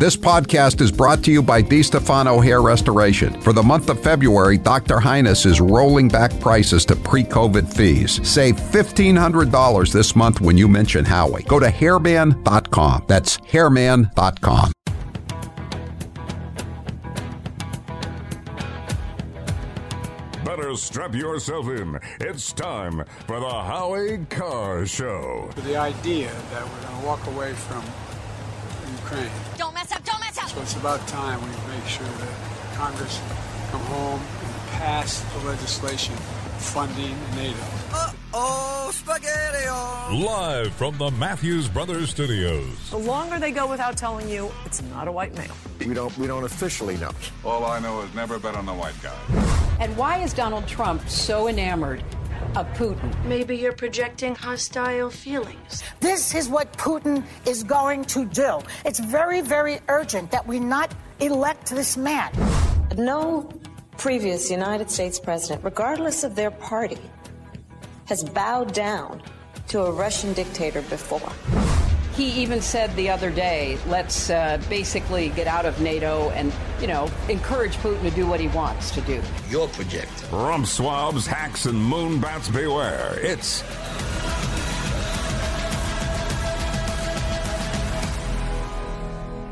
This podcast is brought to you by DiStefano Hair Restoration. For the month of February, Dr. Highness is rolling back prices to pre COVID fees. Save $1,500 this month when you mention Howie. Go to hairman.com. That's hairman.com. Better strap yourself in. It's time for the Howie Carr Show. For the idea that we're going to walk away from Ukraine. Don't mess up, don't mess up. So it's about time we make sure that Congress come home and pass the legislation funding NATO. Uh oh, spaghetti Live from the Matthews Brothers Studios. The longer they go without telling you, it's not a white male. We don't we don't officially know. All I know is never bet on the white guy. And why is Donald Trump so enamored of Putin? Maybe you're projecting hostile feelings. This is what Putin is going to do. It's very, very urgent that we not elect this man. No previous United States president, regardless of their party, has bowed down to a Russian dictator before. He even said the other day, let's uh, basically get out of NATO and, you know, encourage Putin to do what he wants to do. You're projecting. Rump swabs, hacks, and moon bats beware. It's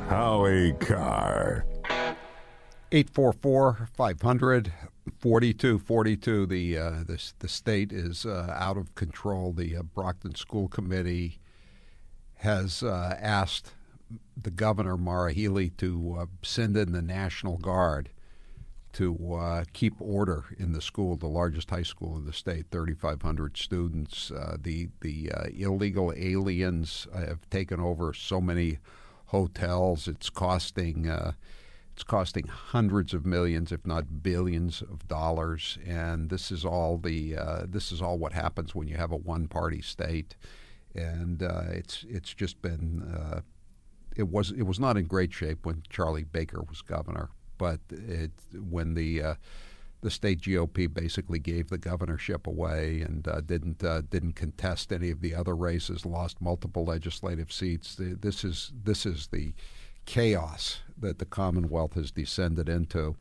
Howie Carr. 844 500 4242. The, uh, the, the state is uh, out of control. The uh, Brockton School Committee has uh, asked the governor, Maura Healey, to uh, send in the National Guard to uh, keep order in the school, the largest high school in the state, 3,500 students. the the illegal aliens have taken over so many hotels. It's costing it's costing hundreds of millions, if not billions, of dollars, and this is all the uh, this is all what happens when you have a one-party state, and uh, it's it's just been uh, it was it was not in great shape when Charlie Baker was governor, but it when the uh, the state GOP basically gave the governorship away and uh, didn't uh, didn't contest any of the other races, lost multiple legislative seats. This is this is the chaos that the Commonwealth has descended into,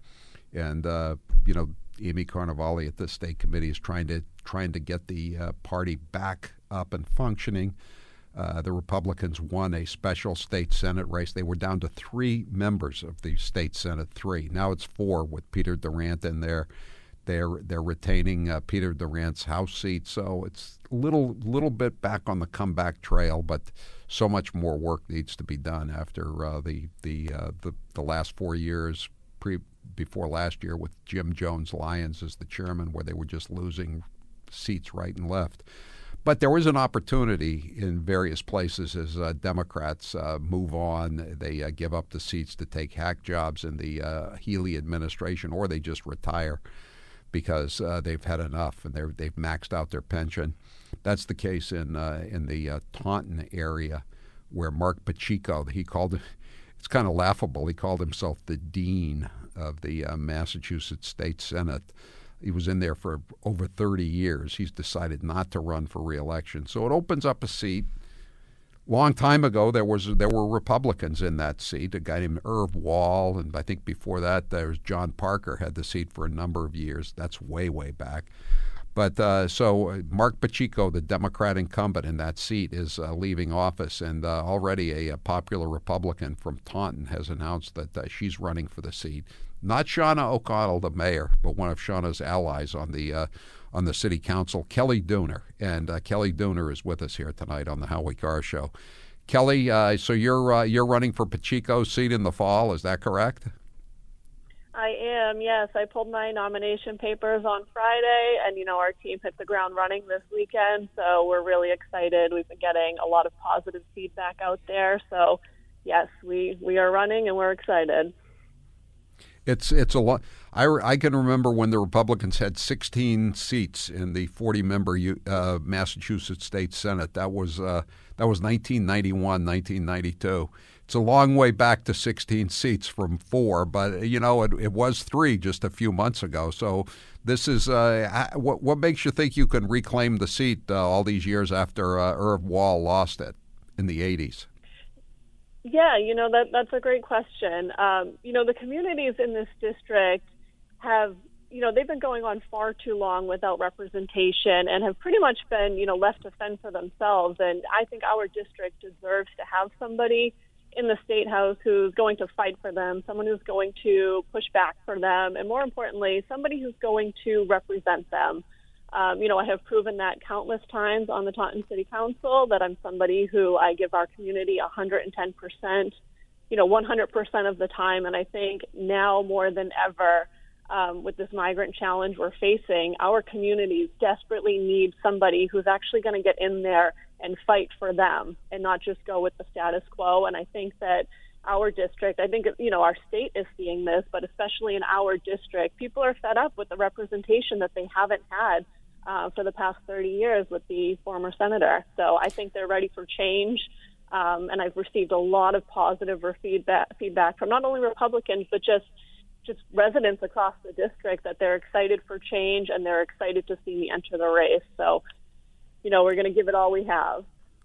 and uh, you know, Amy Carnevale at the state committee is trying to trying to get the uh, party back up and functioning. Uh, the Republicans won a special state senate race. They were down to three members of the state senate. Three now it's four with Peter Durant in there. They're they're retaining uh, Peter Durant's House seat, so it's a little little bit back on the comeback trail, but so much more work needs to be done after uh, the the, uh, the the last four years pre before last year with Jim Jones Lyons as the chairman, where they were just losing seats right and left. But there was an opportunity in various places as uh, Democrats uh, move on. They uh, give up the seats to take hack jobs in the uh, Healey administration, or they just retire because uh, they've had enough and they've maxed out their pension. That's the case in uh, in the Taunton area, where Mark Pacheco he called it's kind of laughable. He called himself the dean of the Massachusetts State Senate. He was in there for over 30 years. He's decided not to run for reelection, so it opens up a seat long time ago there was there were Republicans in that seat. A guy named Irv Wall, and I think before that there was John Parker had the seat for a number of years. That's way way back. But uh, so uh, Mark Pacheco, the Democrat incumbent in that seat, is uh, leaving office, and uh, already a, a, popular Republican from Taunton has announced that uh, she's running for the seat. Not Shauna O'Connell, the mayor, but one of Shauna's allies on the uh, on the city council, Kelly Dooner. And uh, Kelly Dooner is with us here tonight on the Howie Carr Show. Kelly, uh, so you're uh, you're running for Pacheco's seat in the fall, is that correct? I am. Yes, I pulled my nomination papers on Friday, and you know our team hit the ground running this weekend. So we're really excited. We've been getting a lot of positive feedback out there. So yes, we we are running, and we're excited. It's it's a lot. I, I can remember when the Republicans had 16 seats in the 40 member uh, Massachusetts State Senate. That was uh, that was 1991, 1992. It's a long way back to 16 seats from four, but you know it, it was three just a few months ago. So this is uh, what what makes you think you can reclaim the seat uh, all these years after uh, Irv Wall lost it in the 80s? Yeah, you know that that's a great question. Um, you know, the communities in this district have, you know, they've been going on far too long without representation and have pretty much been, you know, left to fend for themselves. And I think our district deserves to have somebody in the state house who's going to fight for them, someone who's going to push back for them, and more importantly, somebody who's going to represent them. Um, you know, I have proven that countless times on the Taunton City Council that I'm somebody who I give our community 110%, you know, 100% of the time. And I think now more than ever, um, with this migrant challenge we're facing, our communities desperately need somebody who's actually going to get in there and fight for them and not just go with the status quo. And I think that our district, I think, you know, our state is seeing this, but especially in our district, people are fed up with the representation that they haven't had uh, for the past 30 years with the former senator. So I think they're ready for change. Um, and I've received a lot of positive feedback, feedback from not only Republicans, but just just residents across the district that they're excited for change and they're excited to see me enter the race. So, you know, we're going to give it all we have.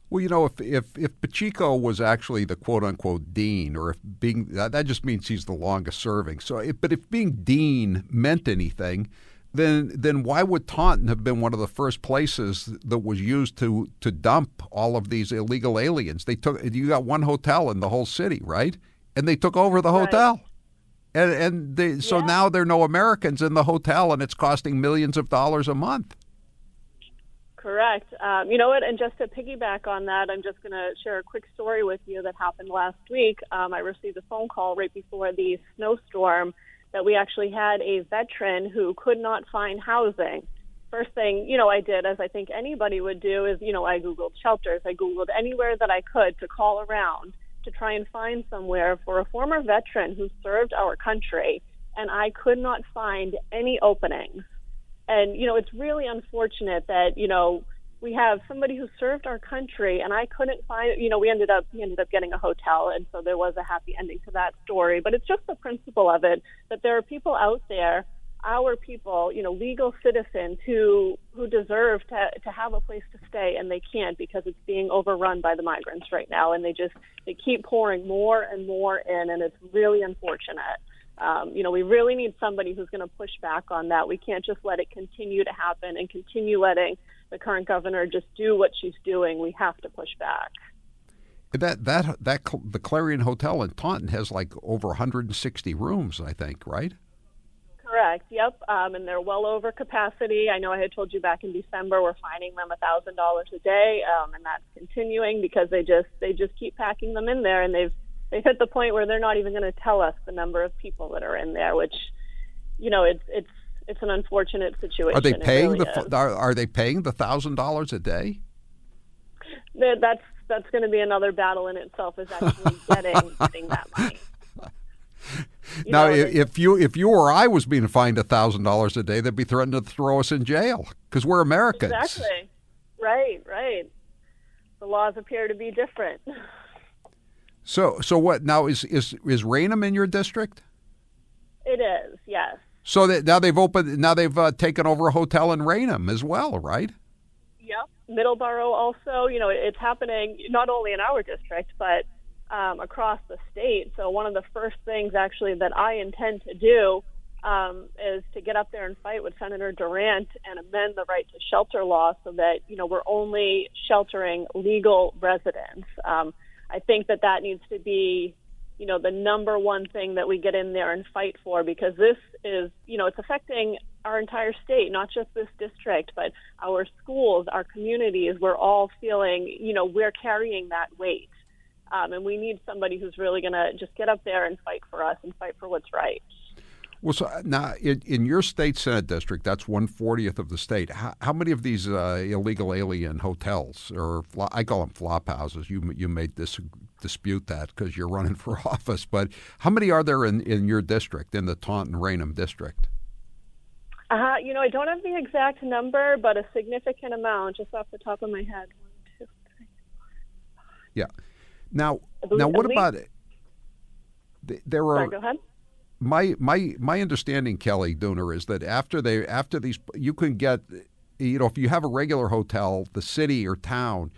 Well, you know, if if if Pacheco was actually the quote unquote dean, or if being that just means he's the longest serving. So, if, but if being dean meant anything, then then why would Taunton have been one of the first places that was used to to dump all of these illegal aliens? They took you got one hotel in the whole city, right? And they took over the hotel. Right. And and they, so yeah. now there are no Americans in the hotel, and it's costing millions of dollars a month. Correct. Um, you know what? And just to piggyback on that, I'm just going to share a quick story with you that happened last week. Um, I received a phone call right before the snowstorm that we actually had a veteran who could not find housing. First thing, you know, I did, as I think anybody would do, is, you know, I Googled shelters. I Googled anywhere that I could to call around to try and find somewhere for a former veteran who served our country, and I could not find any openings. And, you know, it's really unfortunate that, you know, we have somebody who served our country and I couldn't find you know we ended up we ended up getting a hotel and so there was a happy ending to that story but it's just the principle of it that there are people out there our people you know legal citizens who who deserve to to have a place to stay and they can't because it's being overrun by the migrants right now and they just they keep pouring more and more in and it's really unfortunate um, you know, we really need somebody who's going to push back on that. We can't just let it continue to happen and continue letting the current governor just do what she's doing. We have to push back. That that that the Clarion Hotel in Taunton has like over 160 rooms, I think, right? Correct. Yep. Um, and they're well over capacity. I know I had told you back in December we're finding them a thousand dollars a day, um, and that's continuing because they just they just keep packing them in there, and they've they've hit the point where they're not even going to tell us the number of people that are in there, which you know it's it's it's an unfortunate situation. Are they paying really the are, are, they paying the thousand dollars a day? That's that's going to be another battle in itself. Is actually getting getting that money. You now, know, if you if you or I was being fined a thousand dollars a day, they'd be threatening to throw us in jail because we're Americans. Exactly. Right. Right. The laws appear to be different. So, so what now is is is Raynham in your district? It is. Yes. So that now they've opened. Now they've uh, taken over a hotel in Raynham as well, right? Yep. Middleborough also. You know, it's happening not only in our district but um, across the state. So one of the first things actually that I intend to do um, is to get up there and fight with Senator Durant and amend the right to shelter law so that you know we're only sheltering legal residents. Um, I think that that needs to be you know, the number one thing that we get in there and fight for because this is, you know, it's affecting our entire state, not just this district, but our schools, our communities. We're all feeling, you know, we're carrying that weight. Um, and we need somebody who's really going to just get up there and fight for us and fight for what's right. Well, so uh, now in, in, your state senate district, that's one fortieth of the state. How, how, many of these uh, illegal alien hotels, or I call them flop houses? You you may dis- dispute that because you're running for office, but how many are there in, in your district, in the Taunton Raynham district? Uh, you know, I don't have the exact number, but a significant amount, just off the top of my head. One, two, three, four, yeah. Now, now, what about it? There are. Sorry, go ahead my my my understanding, Kelly Dooner, is that after they after these, you can get, you know, if you have a regular hotel, the city or town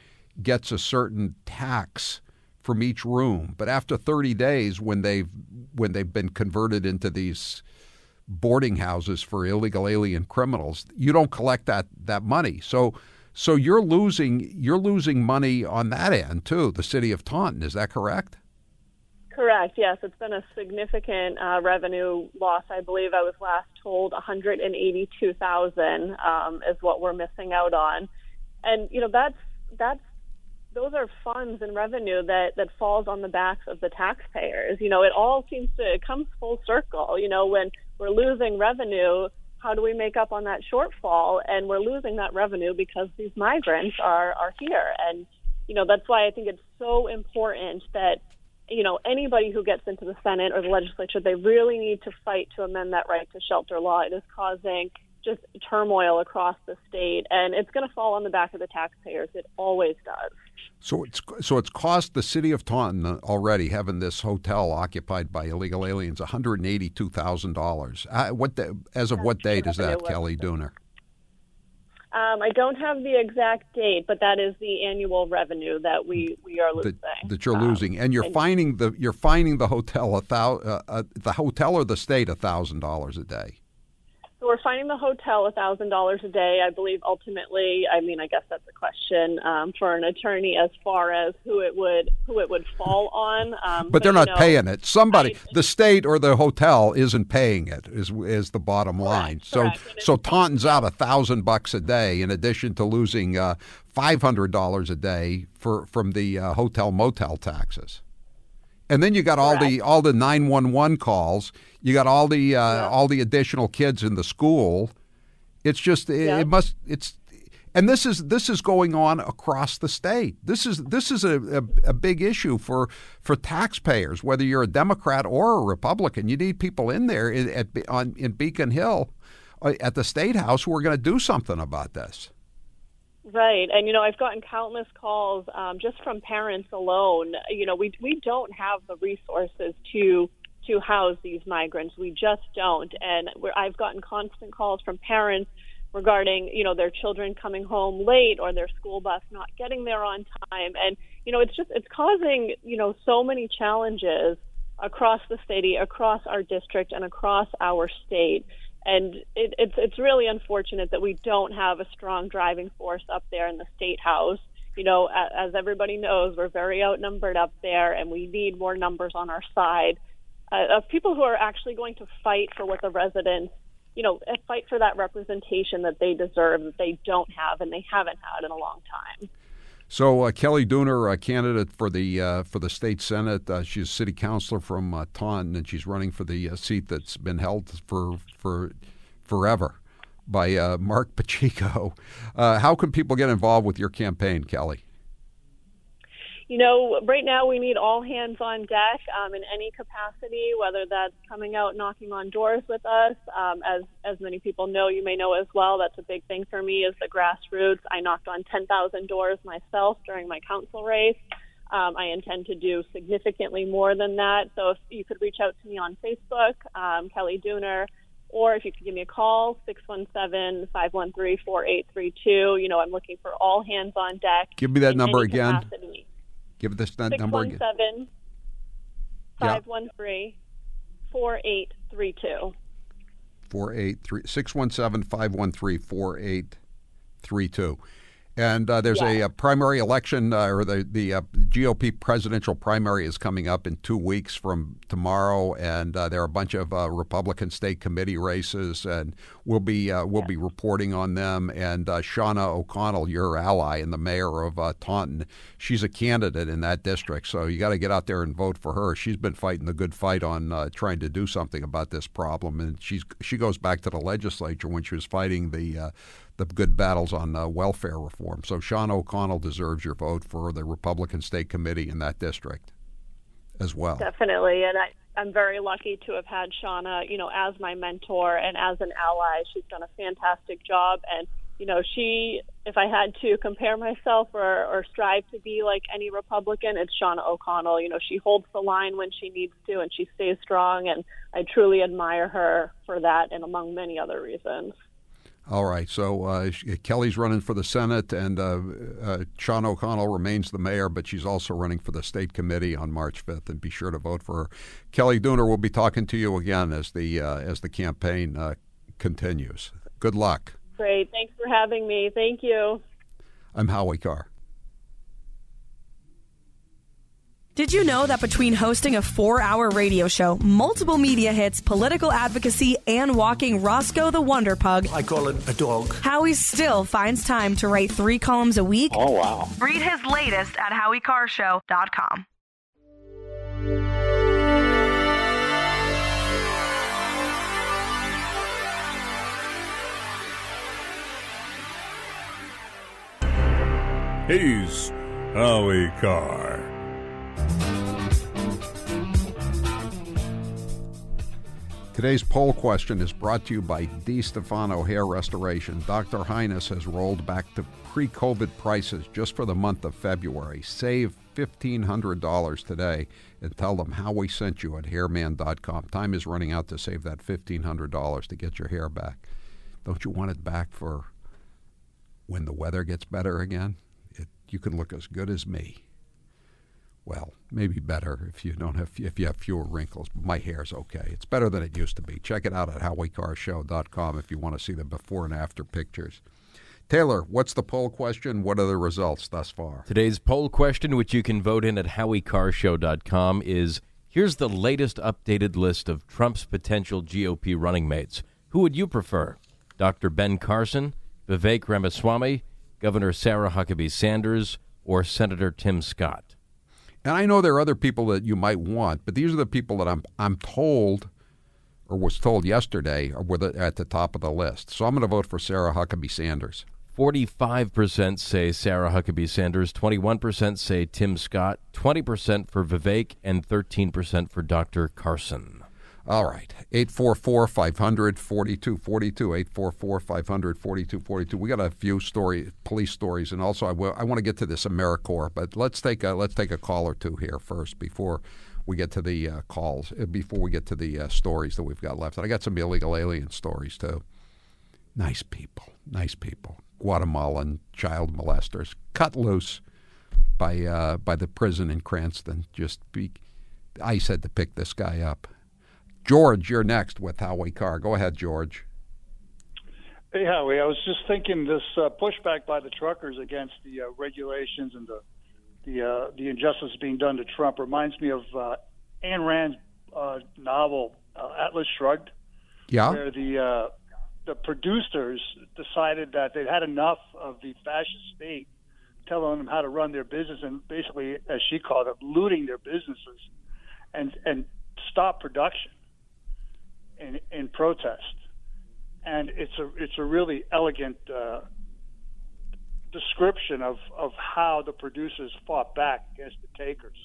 gets a certain tax from each room. But after 30 days, when they've when they've been converted into these boarding houses for illegal alien criminals, you don't collect that that money. So so you're losing you're losing money on that end too. The city of Taunton, is that correct? Correct. Yes, it's been a significant uh, revenue loss. I believe I was last told 182,000 um, is what we're missing out on, and you know that's that's those are funds and revenue that that falls on the backs of the taxpayers. You know, it all seems to it comes full circle. You know, when we're losing revenue, how do we make up on that shortfall? And we're losing that revenue because these migrants are are here, and you know that's why I think it's so important that you know anybody who gets into the Senate or the legislature, they really need to fight to amend that right to shelter law. It is causing just turmoil across the state, and it's going to fall on the back of the taxpayers. It always does. So it's so it's cost the city of Taunton already having this hotel occupied by illegal aliens one hundred and eighty two thousand dollars. Uh, what the, as of what date is that, Kelly Dooner? Um, I don't have the exact date, but that is the annual revenue that we, we are losing. That, that you're um, losing, and you're and, finding the you're finding the hotel a thou, uh, uh, the hotel or the state a thousand dollars a day. So we're finding the hotel a thousand dollars a day. I believe ultimately, I mean, I guess that's a question um, for an attorney as far as who it would who it would fall on. Um, but, but, they're not know, paying it. Somebody, I, the state or the hotel, isn't paying it. Is is the bottom line. Correct, so correct. so Taunton's out a thousand bucks a day in addition to losing uh, five hundred dollars a day for from the uh, hotel motel taxes. And then you got all the all the nine one one calls. You got all the uh, yeah. all the additional kids in the school. It's just it, yeah. it, must it's and this is this is going on across the state. This is this is a, a, a, big issue for for taxpayers, whether you're a Democrat or a Republican. You need people in there in, at on in Beacon Hill uh, at the state house who are going to do something about this. Right, and you know I've gotten countless calls um, just from parents alone. You know we we don't have the resources to to house these migrants. We just don't, and I've gotten constant calls from parents regarding you know their children coming home late or their school bus not getting there on time, and you know it's just it's causing you know so many challenges across the city, across our district, and across our state and it, it's it's really unfortunate that we don't have a strong driving force up there in the state house. You know, as everybody knows, we're very outnumbered up there, and we need more numbers on our side uh, of people who are actually going to fight for what the residents, you know, fight for that representation that they deserve that they don't have and they haven't had in a long time. So uh, Kelly Dooner, a candidate for the uh, for the state senate, uh, she's city councilor from Taunton, and she's running for the seat that's been held for for forever by Mark Pacheco. how can people get involved with your campaign, Kelly? You know, right now we need all hands on deck um, in any capacity, whether that's coming out knocking on doors with us. Um, as as many people know, you may know as well. That's a big thing for me is the grassroots. I knocked on 10,000 doors myself during my council race. Um, I intend to do significantly more than that. So if you could reach out to me on Facebook, um, Kelly Dooner, or if you could give me a call, 617-513-4832. You know, I'm looking for all hands on deck. Give me that number again. Capacity. Give this that number again. 617 513 4832. 617 513 4832. And uh, there's yeah. a, a, primary election, uh, or the the uh, GOP presidential primary is coming up in two weeks from tomorrow, and uh, there are a bunch of uh, Republican state committee races, and we'll be uh, we'll yeah. be reporting on them. And Shauna O'Connell, your ally and the mayor of Taunton, she's a candidate in that district, so you got to get out there and vote for her. She's been fighting the good fight on trying to do something about this problem, and she's she goes back to the legislature when she was fighting the the good battles on uh, welfare reform. So Shauna O'Connell deserves your vote for the Republican State Committee in that district as well. Definitely, and I, I'm very lucky to have had Shauna, you know, as my mentor and as an ally. She's done a fantastic job, and you know, she. If I had to compare myself or, or strive to be like any Republican, it's Shauna O'Connell. You know, she holds the line when she needs to, and she stays strong, and I truly admire her for that, and among many other reasons. All right. So uh, Kelly's running for the Senate, and uh, uh, Shauna O'Connell remains the mayor, but she's also running for the state committee on March 5th. And be sure to vote for her. Kelly Dooner will be talking to you again as the uh, as the campaign uh, continues. Good luck. Great. Thanks for having me. Thank you. I'm Howie Carr. Did you know that between hosting a four hour radio show, multiple media hits, political advocacy, and walking Roscoe the Wonder Pug, I call it a dog. Howie still finds time to write three columns a week? Oh, wow. Read his latest at HowieCarrShow.com. He's Howie Carr. Today's poll question is brought to you by DiStefano Hair Restoration. Dr. Highness has rolled back to pre COVID prices just for the month of February. Save $1,500 today and tell them Howie sent you at hairman.com. Time is running out to save that $1,500 to get your hair back. Don't you want it back for when the weather gets better again? It, you can look as good as me well, maybe better if you don't have if you have fewer wrinkles. My hair's okay. It's better than it used to be. Check it out at howiecarrshow.com if you want to see the before and after pictures. Taylor, what's the poll question? What are the results thus far? Today's poll question, which you can vote in at howiecarrshow.com, is here's the latest updated list of Trump's potential GOP running mates. Who would you prefer? Dr. Ben Carson, Vivek Ramaswamy, Governor Sarah Huckabee Sanders, or Senator Tim Scott? And I know there are other people that you might want, but these are the people that I'm I'm told, or was told yesterday, were the, at the top of the list. So I'm going to vote for Sarah Huckabee Sanders. 45% say Sarah Huckabee Sanders, 21% say Tim Scott, 20% for Vivek, and 13% for Dr. Carson. All right. 844 500 4242. 844 500 4242. We got a few story, police stories, and also I, want to get to this Americore, but let's take a, let's take a call or two here first before we get to the uh, calls, uh, before we get to the uh, stories that we've got left. And I got some illegal alien stories too. Nice people. Nice people. Guatemalan child molesters cut loose by uh, by the prison in Cranston. Just be, I said to pick this guy up. George, you're next with Howie Carr. Go ahead, George. Hey, Howie. I was just thinking this uh, pushback by the truckers against the uh, regulations and the the uh, the injustice being done to Trump reminds me of uh, Ayn Rand's uh, novel uh, Atlas Shrugged. Yeah. Where the uh, the producers decided that they'd had enough of the fascist state telling them how to run their business and basically, as she called it, looting their businesses, and and stop production in, in protest. And it's a it's a really elegant uh, description of, of how the producers fought back against the takers,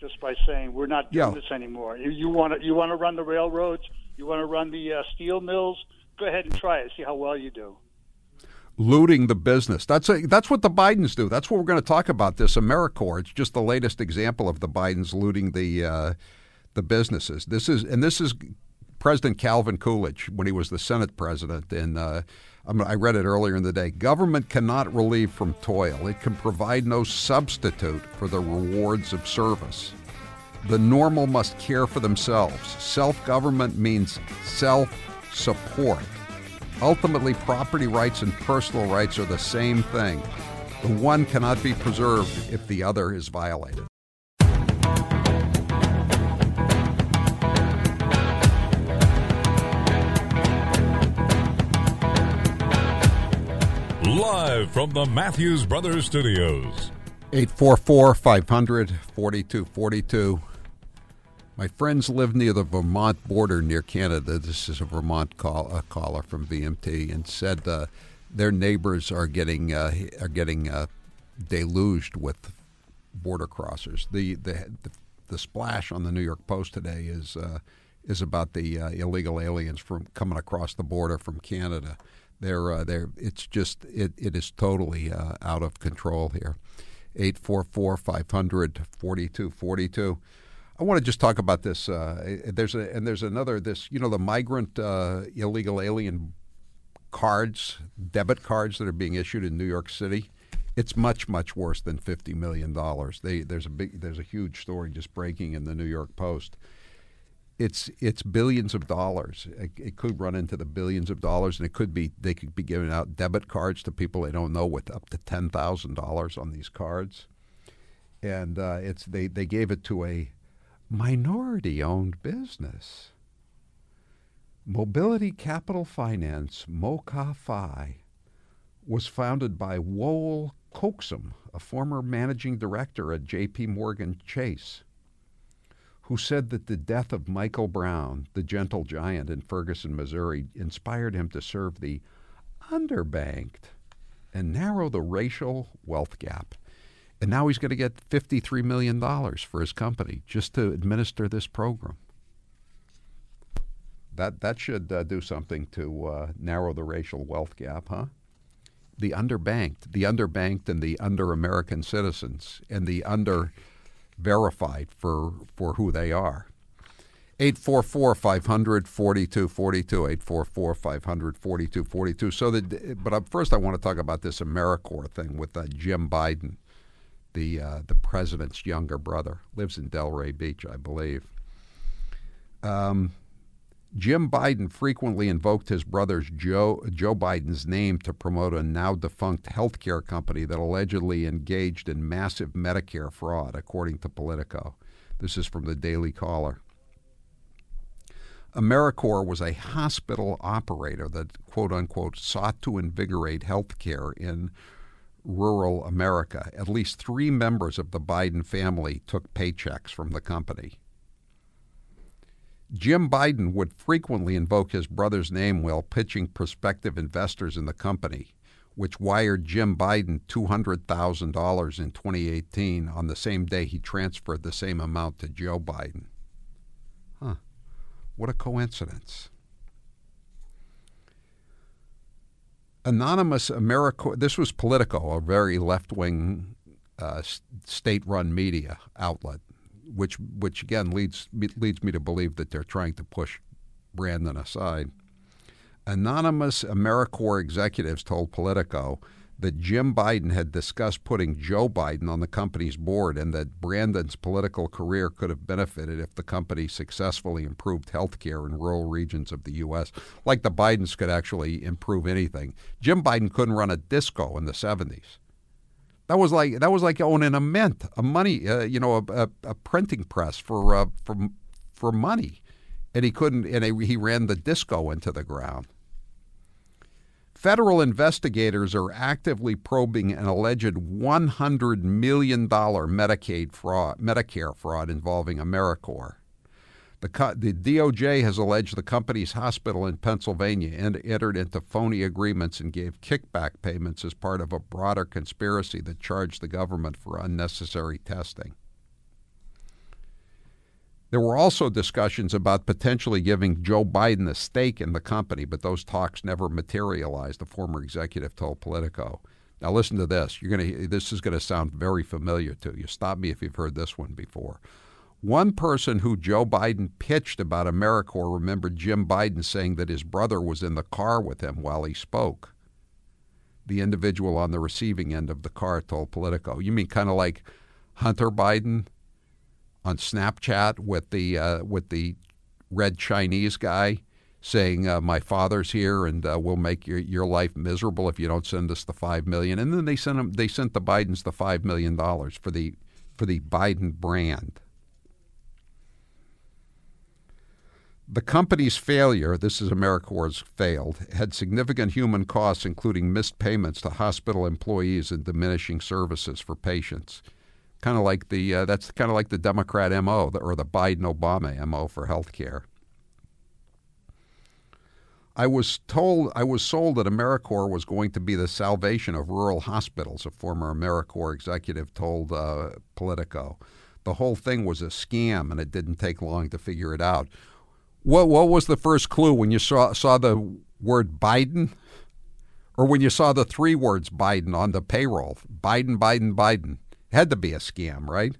just by saying we're not doing Yeah. this anymore. You, you want to you want to run the railroads, you want to run the uh, steel mills. Go ahead and try it. See how well you do. looting the business. That's a, that's what the Bidens do. That's what we're going to talk about. This Americore. It's just the latest example of the Bidens looting the uh, the businesses. This is and this is President Calvin Coolidge when he was the Senate president. And uh, I read it earlier in the day. Government cannot relieve from toil. It can provide no substitute for the rewards of service. The normal must care for themselves. Self government means self support. Ultimately, property rights and personal rights are the same thing. The one cannot be preserved if the other is violated. Live from the Matthews Brothers Studios. 844 500 4242. My friends live near the Vermont border near Canada. This is a Vermont call, a caller from VMT, and said uh, their neighbors are getting uh, are getting uh, deluged with border crossers. The, the the the splash on the New York Post today is uh, is about the uh, illegal aliens from coming across the border from Canada. They're uh, they're it's just it, it is totally uh, out of control here. 844 500 4242. I want to just talk about this. Uh, there's a and there's another this you know the migrant uh, illegal alien cards, debit cards that are being issued in New York City, it's much much worse than fifty million dollars. There's a big there's a huge story just breaking in the New York Post. It's it's billions of dollars. It, it, could run into the billions of dollars, and it could be they could be giving out debit cards to people they don't know with up to ten thousand dollars on these cards. And uh, it's they they gave it to a minority-owned business. Mobility Capital Finance, MoCaFi, was founded by Wole Coaxum, a former managing director at J.P. Morgan Chase, who said that the death of Michael Brown, the gentle giant in Ferguson, Missouri, inspired him to serve the underbanked and narrow the racial wealth gap. And now he's going to get $53 million for his company just to administer this program that that should uh, do something to uh, narrow the racial wealth gap, huh? The underbanked, the underbanked, and the under-American citizens, and the under-verified for for who they are. 844 500 4242 844 500 4242 so that but first I want to talk about this Americore thing with uh, Jim Biden the uh, the president's younger brother lives in Delray Beach I believe um, Jim Biden frequently invoked his brother's Joe, Joe Biden's name to promote a now defunct healthcare company that allegedly engaged in massive Medicare fraud, according to Politico. This is from the Daily Caller. Americore was a hospital operator that, quote unquote, sought to invigorate healthcare in rural America. At least three members of the Biden family took paychecks from the company. Jim Biden would frequently invoke his brother's name while pitching prospective investors in the company, which wired Jim Biden $200,000 in 2018 on the same day he transferred the same amount to Joe Biden. Huh. What a coincidence. Anonymous America, this was Politico, a very left wing uh, state run media outlet which which again leads leads me to believe that they're trying to push Brandon aside. Anonymous Americore executives told Politico that Jim Biden had discussed putting Joe Biden on the company's board and that Brandon's political career could have benefited if the company successfully improved health care in rural regions of the U.S. Like the Bidens could actually improve anything. Jim Biden couldn't run a disco in the 70s. That was like that was like owning a mint, a money, uh, you know, a, a, a, printing press for uh, for for money, and he couldn't, and he ran the disco into the ground. Federal investigators are actively probing an alleged $100 million Medicaid fraud, Medicare fraud involving Americore. The, the DOJ has alleged the company's hospital in Pennsylvania entered into phony agreements and gave kickback payments as part of a broader conspiracy that charged the government for unnecessary testing. There were also discussions about potentially giving Joe Biden a stake in the company, but those talks never materialized, the former executive told Politico. Now listen to this. You're going to this is going to sound very familiar to you. Stop me if you've heard this one before. One person who Joe Biden pitched about Americore remembered Jim Biden saying that his brother was in the car with him while he spoke. The individual on the receiving end of the car told Politico. You mean kind of like Hunter Biden on Snapchat with the uh, with the red Chinese guy saying uh, my father's here and uh, we'll make your, your life miserable if you don't send us the five million. And then they sent them they sent the Bidens the five million dollars for the for the Biden brand. The company's failure, this is Americore failed, had significant human costs, including missed payments to hospital employees and diminishing services for patients. Kind of like the uh, that's kind of like the Democrat MO or the Biden Obama MO for health care. I was told I was sold that Americore was going to be the salvation of rural hospitals. A former Americore executive told uh, Politico. The whole thing was a scam, and it didn't take long to figure it out. What what was the first clue when you saw saw the word Biden, or when you saw the three words Biden on the payroll? Biden, Biden, Biden. It had to be a scam, right?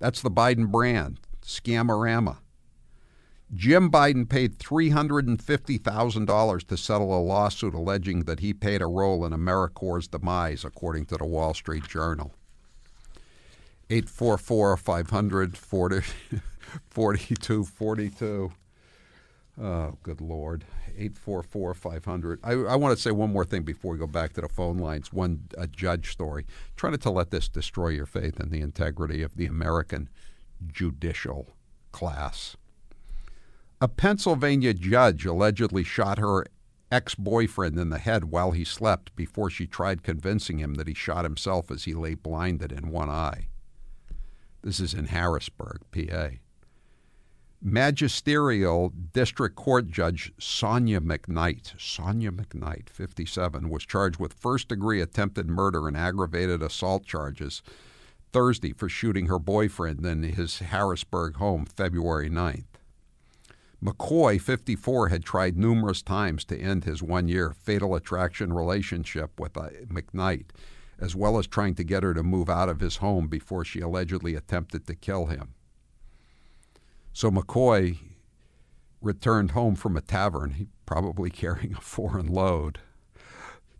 That's the Biden brand, scamorama. Jim Biden paid $350,000 to settle a lawsuit alleging that he played a role in Americore's demise, according to the Wall Street Journal. 844 500 4242. Oh, good Lord. 844 500. I, I want to say one more thing before we go back to the phone lines. One a judge story. Try not to let this destroy your faith in the integrity of the American judicial class. A Pennsylvania judge allegedly shot her ex boyfriend in the head while he slept before she tried convincing him that he shot himself as he lay blinded in one eye. This is in Harrisburg, PA. Magisterial District Court Judge Sonia McKnight, Sonia McKnight, 57, was charged with first degree attempted murder and aggravated assault charges Thursday for shooting her boyfriend in his Harrisburg home February 9th. McCoy, 54, had tried numerous times to end his one year fatal attraction relationship with uh, McKnight, as well as trying to get her to move out of his home before she allegedly attempted to kill him. So McCoy returned home from a tavern, probably carrying a foreign load,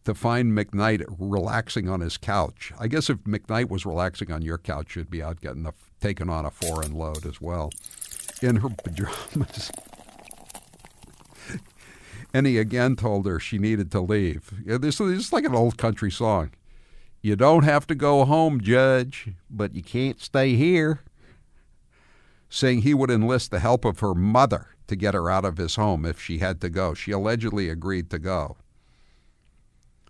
to find McKnight relaxing on his couch. I guess if McKnight was relaxing on your couch, you'd be out getting a, taking on a foreign load as well. In her pajamas. and he again told her she needed to leave. This is like an old country song. You don't have to go home, Judge, but you can't stay here. Saying he would enlist the help of her mother to get her out of his home if she had to go. She allegedly agreed to go.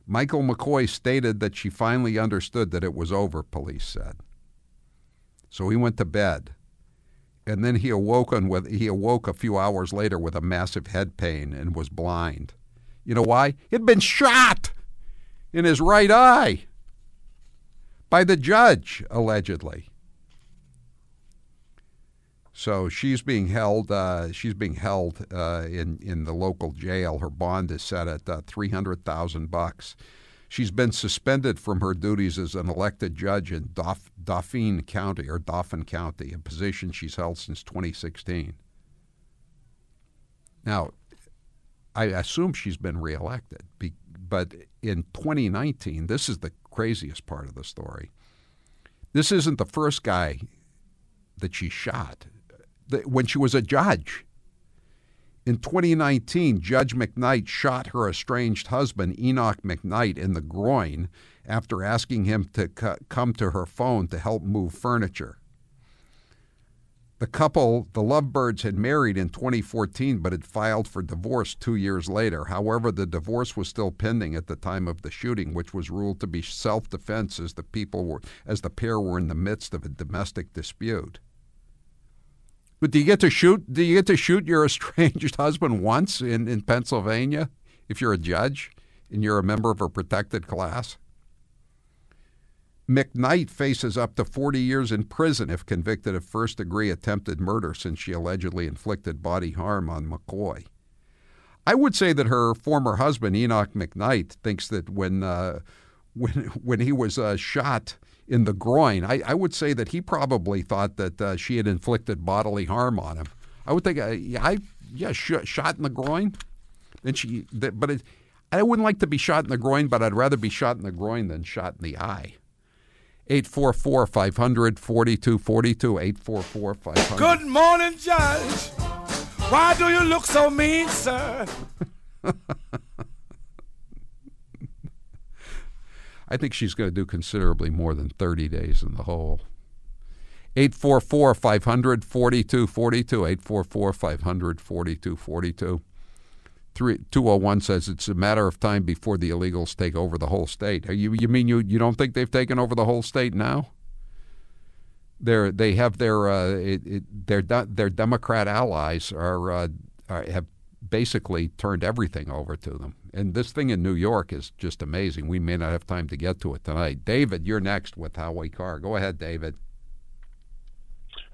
Michael McCoy stated that she finally understood that it was over, police said. So he went to bed. And then he awoke with he awoke a few hours later with a massive head pain and was blind. You know why? He'd been shot in his right eye by the judge, allegedly. So she's being held. Uh, she's being held uh, in in the local jail. Her bond is set at uh, three hundred thousand bucks. She's been suspended from her duties as an elected judge in Dauph- Dauphine County or Dauphin County, a position she's held since 2016. Now, I assume she's been reelected, but in 2019, this is the craziest part of the story. This isn't the first guy that she shot when she was a judge. In 2019, Judge McKnight shot her estranged husband, Enoch McKnight, in the groin after asking him to come to her phone to help move furniture. The couple, the Lovebirds, had married in 2014 but had filed for divorce two years later. However, the divorce was still pending at the time of the shooting, which was ruled to be self-defense as the people were, as the pair were in the midst of a domestic dispute. But do you get to shoot? Do you get to shoot your estranged husband once in, in Pennsylvania if you're a judge and you're a member of a protected class? McKnight faces up to 40 years in prison if convicted of first degree attempted murder since she allegedly inflicted body harm on McCoy. I would say that her former husband, Enoch McKnight, thinks that when, uh, when, when he was uh, shot in the groin. I, I would say that he probably thought that uh, she had inflicted bodily harm on him. I would think, uh, yeah, I yeah, sh- shot in the groin. Then she, that, but it, I wouldn't like to be shot in the groin, but I'd rather be shot in the groin than shot in the eye. 844 500 4242 844 500. Good morning, Judge. Why do you look so mean, sir? I think she's going to do considerably more than 30 days in the hole. 844 500 4242. 844 500 4242. 201 says it's a matter of time before the illegals take over the whole state. You, you mean you, you don't think they've taken over the whole state now? They're, they have their uh, it, it, their their Democrat allies are, uh, are have basically turned everything over to them. And this thing in New York is just amazing. We may not have time to get to it tonight. David, you're next with Howie Carr. Go ahead, David.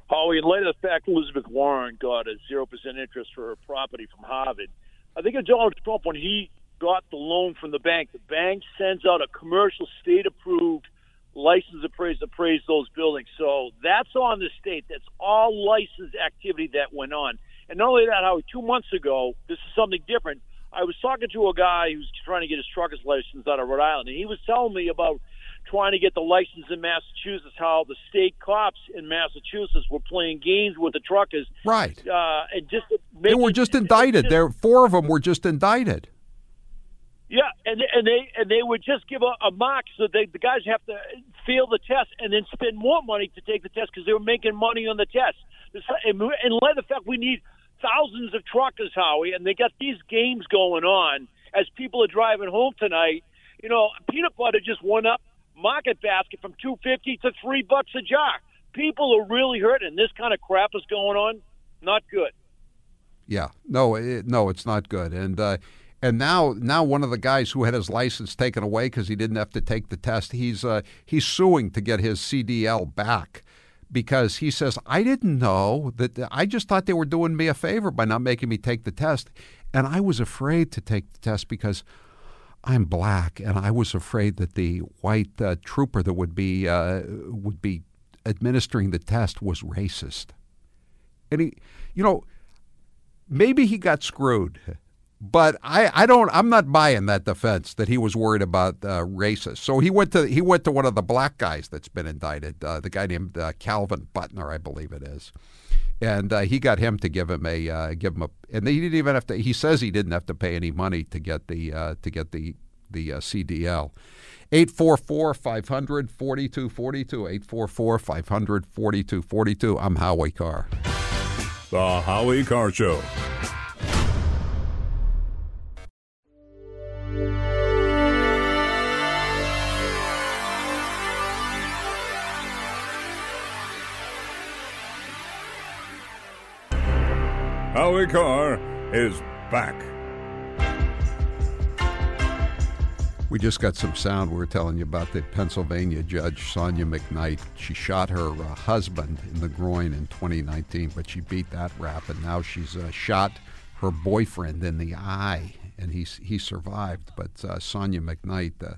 Howie, in light of the fact Elizabeth Warren got a 0% interest for her property from Harvard, I think Donald Trump when he got the loan from the bank. The bank sends out a commercial state approved license appraise appraise those buildings. So that's on the state. That's all license activity that went on. And not only that, how two months ago, this is something different. I was talking to a guy who's trying to get his trucker's license out of Rhode Island, and he was telling me about trying to get the license in Massachusetts, how the state cops in Massachusetts were playing games with the truckers. Right. Uh, and just they were just indicted. There, four of them were just indicted. Yeah, and and they and they would just give a, a mock so they, the guys have to fail the test and then spend more money to take the test because they were making money on the test. And in light of the fact we need thousands of truckers, Howie, and they got these games going on as people are driving home tonight. You know, peanut butter just went up market basket from two fifty to three bucks a jar. People are really hurting. and This kind of crap is going on. Not good. Yeah, no, it, no, it's not good. And uh, and now now one of the guys who had his license taken away because he didn't have to take the test, he's uh, he's suing to get his CDL back because he says I didn't know that I just thought they were doing me a favor by not making me take the test, and I was afraid to take the test because I'm black, and I was afraid that the white uh, trooper that would be uh, would be administering the test was racist. And he, you know, maybe he got screwed but I, I don't I'm not buying that defense that he was worried about uh, racist. So he went to he went to one of the black guys that's been indicted, uh, the guy named uh, Calvin Butner, I believe it is, and uh, he got him to give him a uh, give him a and he didn't even have to. He says he didn't have to pay any money to get the uh, to get the the CDL. 844 500 4242. 844 500 4242. I'm Howie Carr. The Howie Carr Show. Howie Carr is back. We just got some sound. We were telling you about the Pennsylvania judge, Sonya McKnight. She shot her uh, husband in the groin in 2019, but she beat that rap, and now she's uh, shot her boyfriend in the eye, and he he survived. But uh, Sonya McKnight, uh,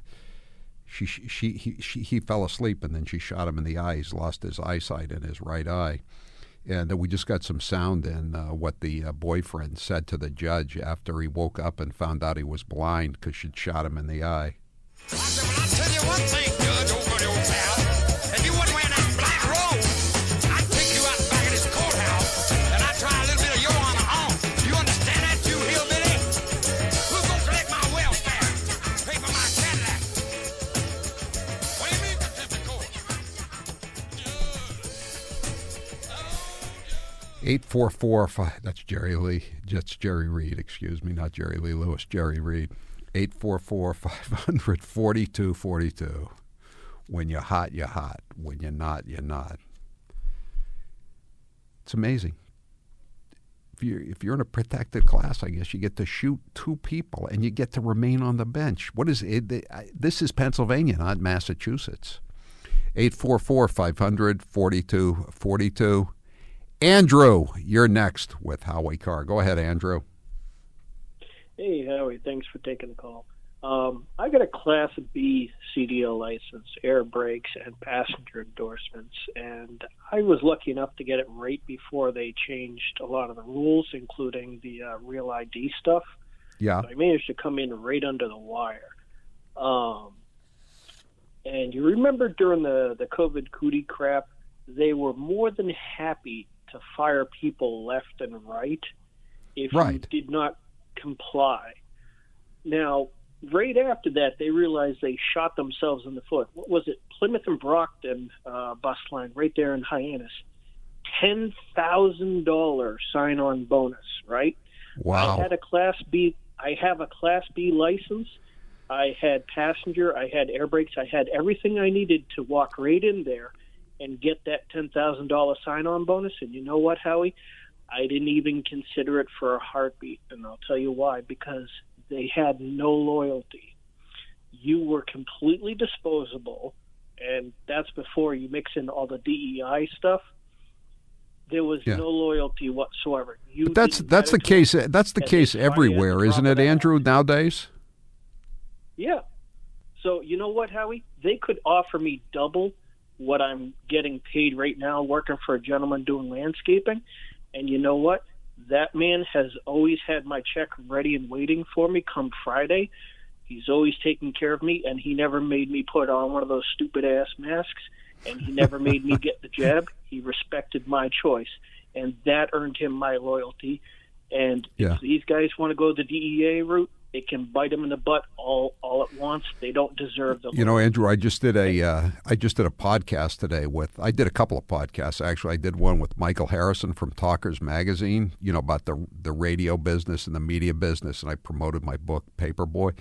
she, she, he, she, he fell asleep, and then she shot him in the eye. He's lost his eyesight in his right eye. And we just got some sound in uh, what the uh, boyfriend said to the judge after he woke up and found out he was blind because she'd shot him in the eye. Eight four four five. That's Jerry Lee. That's Jerry Reed. Excuse me, not Jerry Lee Lewis. Jerry Reed. 844 500 4242 When you're hot, you're hot. When you're not, you're not. It's amazing. If you're if you're in a protected class, I guess you get to shoot two people and you get to remain on the bench. What is it? This is Pennsylvania, not Massachusetts. 844 500 4242. Andrew, you're next with Howie Carr. Go ahead, Andrew. Hey, Howie. Thanks for taking the call. Um, I got a Class B CDL license, air brakes, and passenger endorsements, and I was lucky enough to get it right before they changed a lot of the rules, including the uh, real ID stuff. Yeah, so I managed to come in right under the wire. Um, and you remember during the the COVID cootie crap, they were more than happy to fire people left and right if right. you did not comply. Now, right after that, they realized they shot themselves in the foot. What was it? Plymouth and Brockton uh, bus line right there in Hyannis. Ten thousand dollar sign on bonus, right? Wow. I had a class B I have a class B license. I had passenger, I had air brakes, I had everything I needed to walk right in there and get that $10,000 sign on bonus. And you know what, Howie? I didn't even consider it for a heartbeat. And I'll tell you why because they had no loyalty. You were completely disposable, and that's before you mix in all the DEI stuff. There was Yeah. no loyalty whatsoever. You But that's that's the case. That's the case they fired you at everywhere, isn't it, of a hat. Andrew? Nowadays. Yeah. So you know what, Howie? They could offer me double what I'm getting paid right now working for a gentleman doing landscaping. And you know what? That man has always had my check ready and waiting for me come Friday. He's always taken care of me, and he never made me put on one of those stupid ass masks, and he never made me get the jab. He respected my choice, and that earned him my loyalty. And Yeah. if these guys want to go the DEI route, it can bite them in the butt all all at once. They don't deserve the. You know, Andrew, I just did a uh, I just did a podcast today with I did a couple of podcasts actually. I did one with Michael Harrison from Talkers Magazine, you know, about the the radio business and the media business, and I promoted my book Paperboy.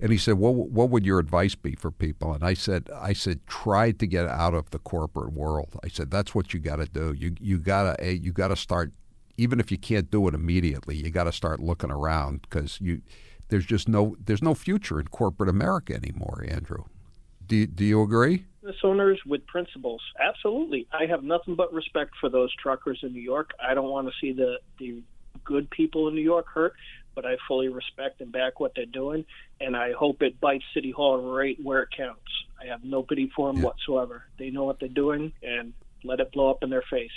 And he said, "What what would your advice be for people?" And I said, "I said try to get out of the corporate world." I said, "That's what you got to do. You you gotta you got to start, even if you can't do it immediately, you got to start looking around because you." There's just no there's no future in corporate America anymore, Andrew. Do you, do you agree? business owners with principles. Absolutely. I have nothing but respect for those truckers in New York. I don't want to see the, the good people in New York hurt, but I fully respect and back what they're doing, and I hope it bites City Hall right where it counts. I have no pity for them whatsoever. They know what they're doing, and let it blow up in their face.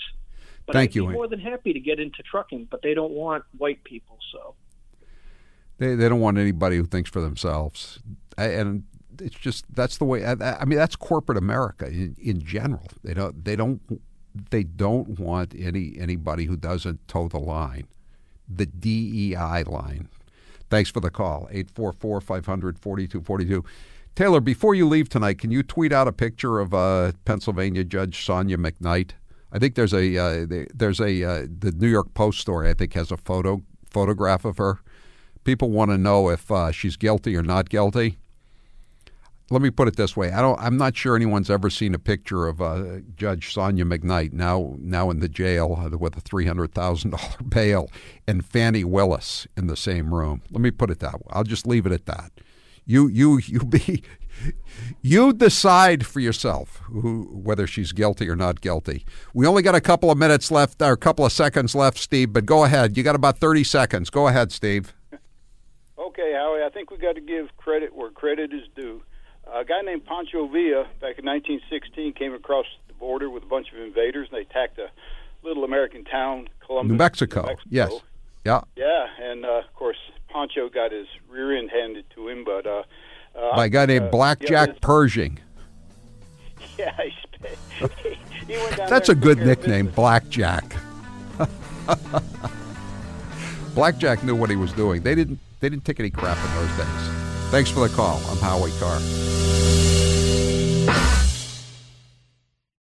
But Thank I'd you, be more than happy to get into trucking, but they don't want white people, so. They they don't want anybody who thinks for themselves, and it's just that's the way. I, I mean, that's corporate America in, in general. They don't they don't they don't want any anybody who doesn't toe the line, the DEI line. Thanks for the call 844 500 4242. Taylor, before you leave tonight, can you tweet out a picture of uh, Pennsylvania Judge Sonya McKnight? I think there's a uh, there's a uh, the New York Post story. I think has a photo photograph of her. People want to know if uh, she's guilty or not guilty. Let me put it this way: I don't. I'm not sure anyone's ever seen a picture of uh, Judge Sonya McKnight now now in the jail uh, with a three hundred thousand dollar bail and Fani Willis in the same room. Let me put it that way. I'll just leave it at that. You you you be you decide for yourself who, whether she's guilty or not guilty. We only got a couple of minutes left, or a couple of seconds left, Steve. But go ahead. You got about thirty seconds. Go ahead, Steve. Okay, Howie, I think we got to give credit where credit is due. a guy named Pancho Villa back in 1916 came across the border with a bunch of invaders, and they attacked a little American town, Columbus, New Mexico. Yes. Yeah. Yeah, and uh, of course Pancho got his rear end handed to him, but uh, uh, By a guy named uh, Blackjack yeah, Pershing. Yeah, he, he went down That's a good nickname, Blackjack. Blackjack knew what he was doing. They didn't. They didn't take any crap in those days. Thanks for the call. I'm Howie Carr.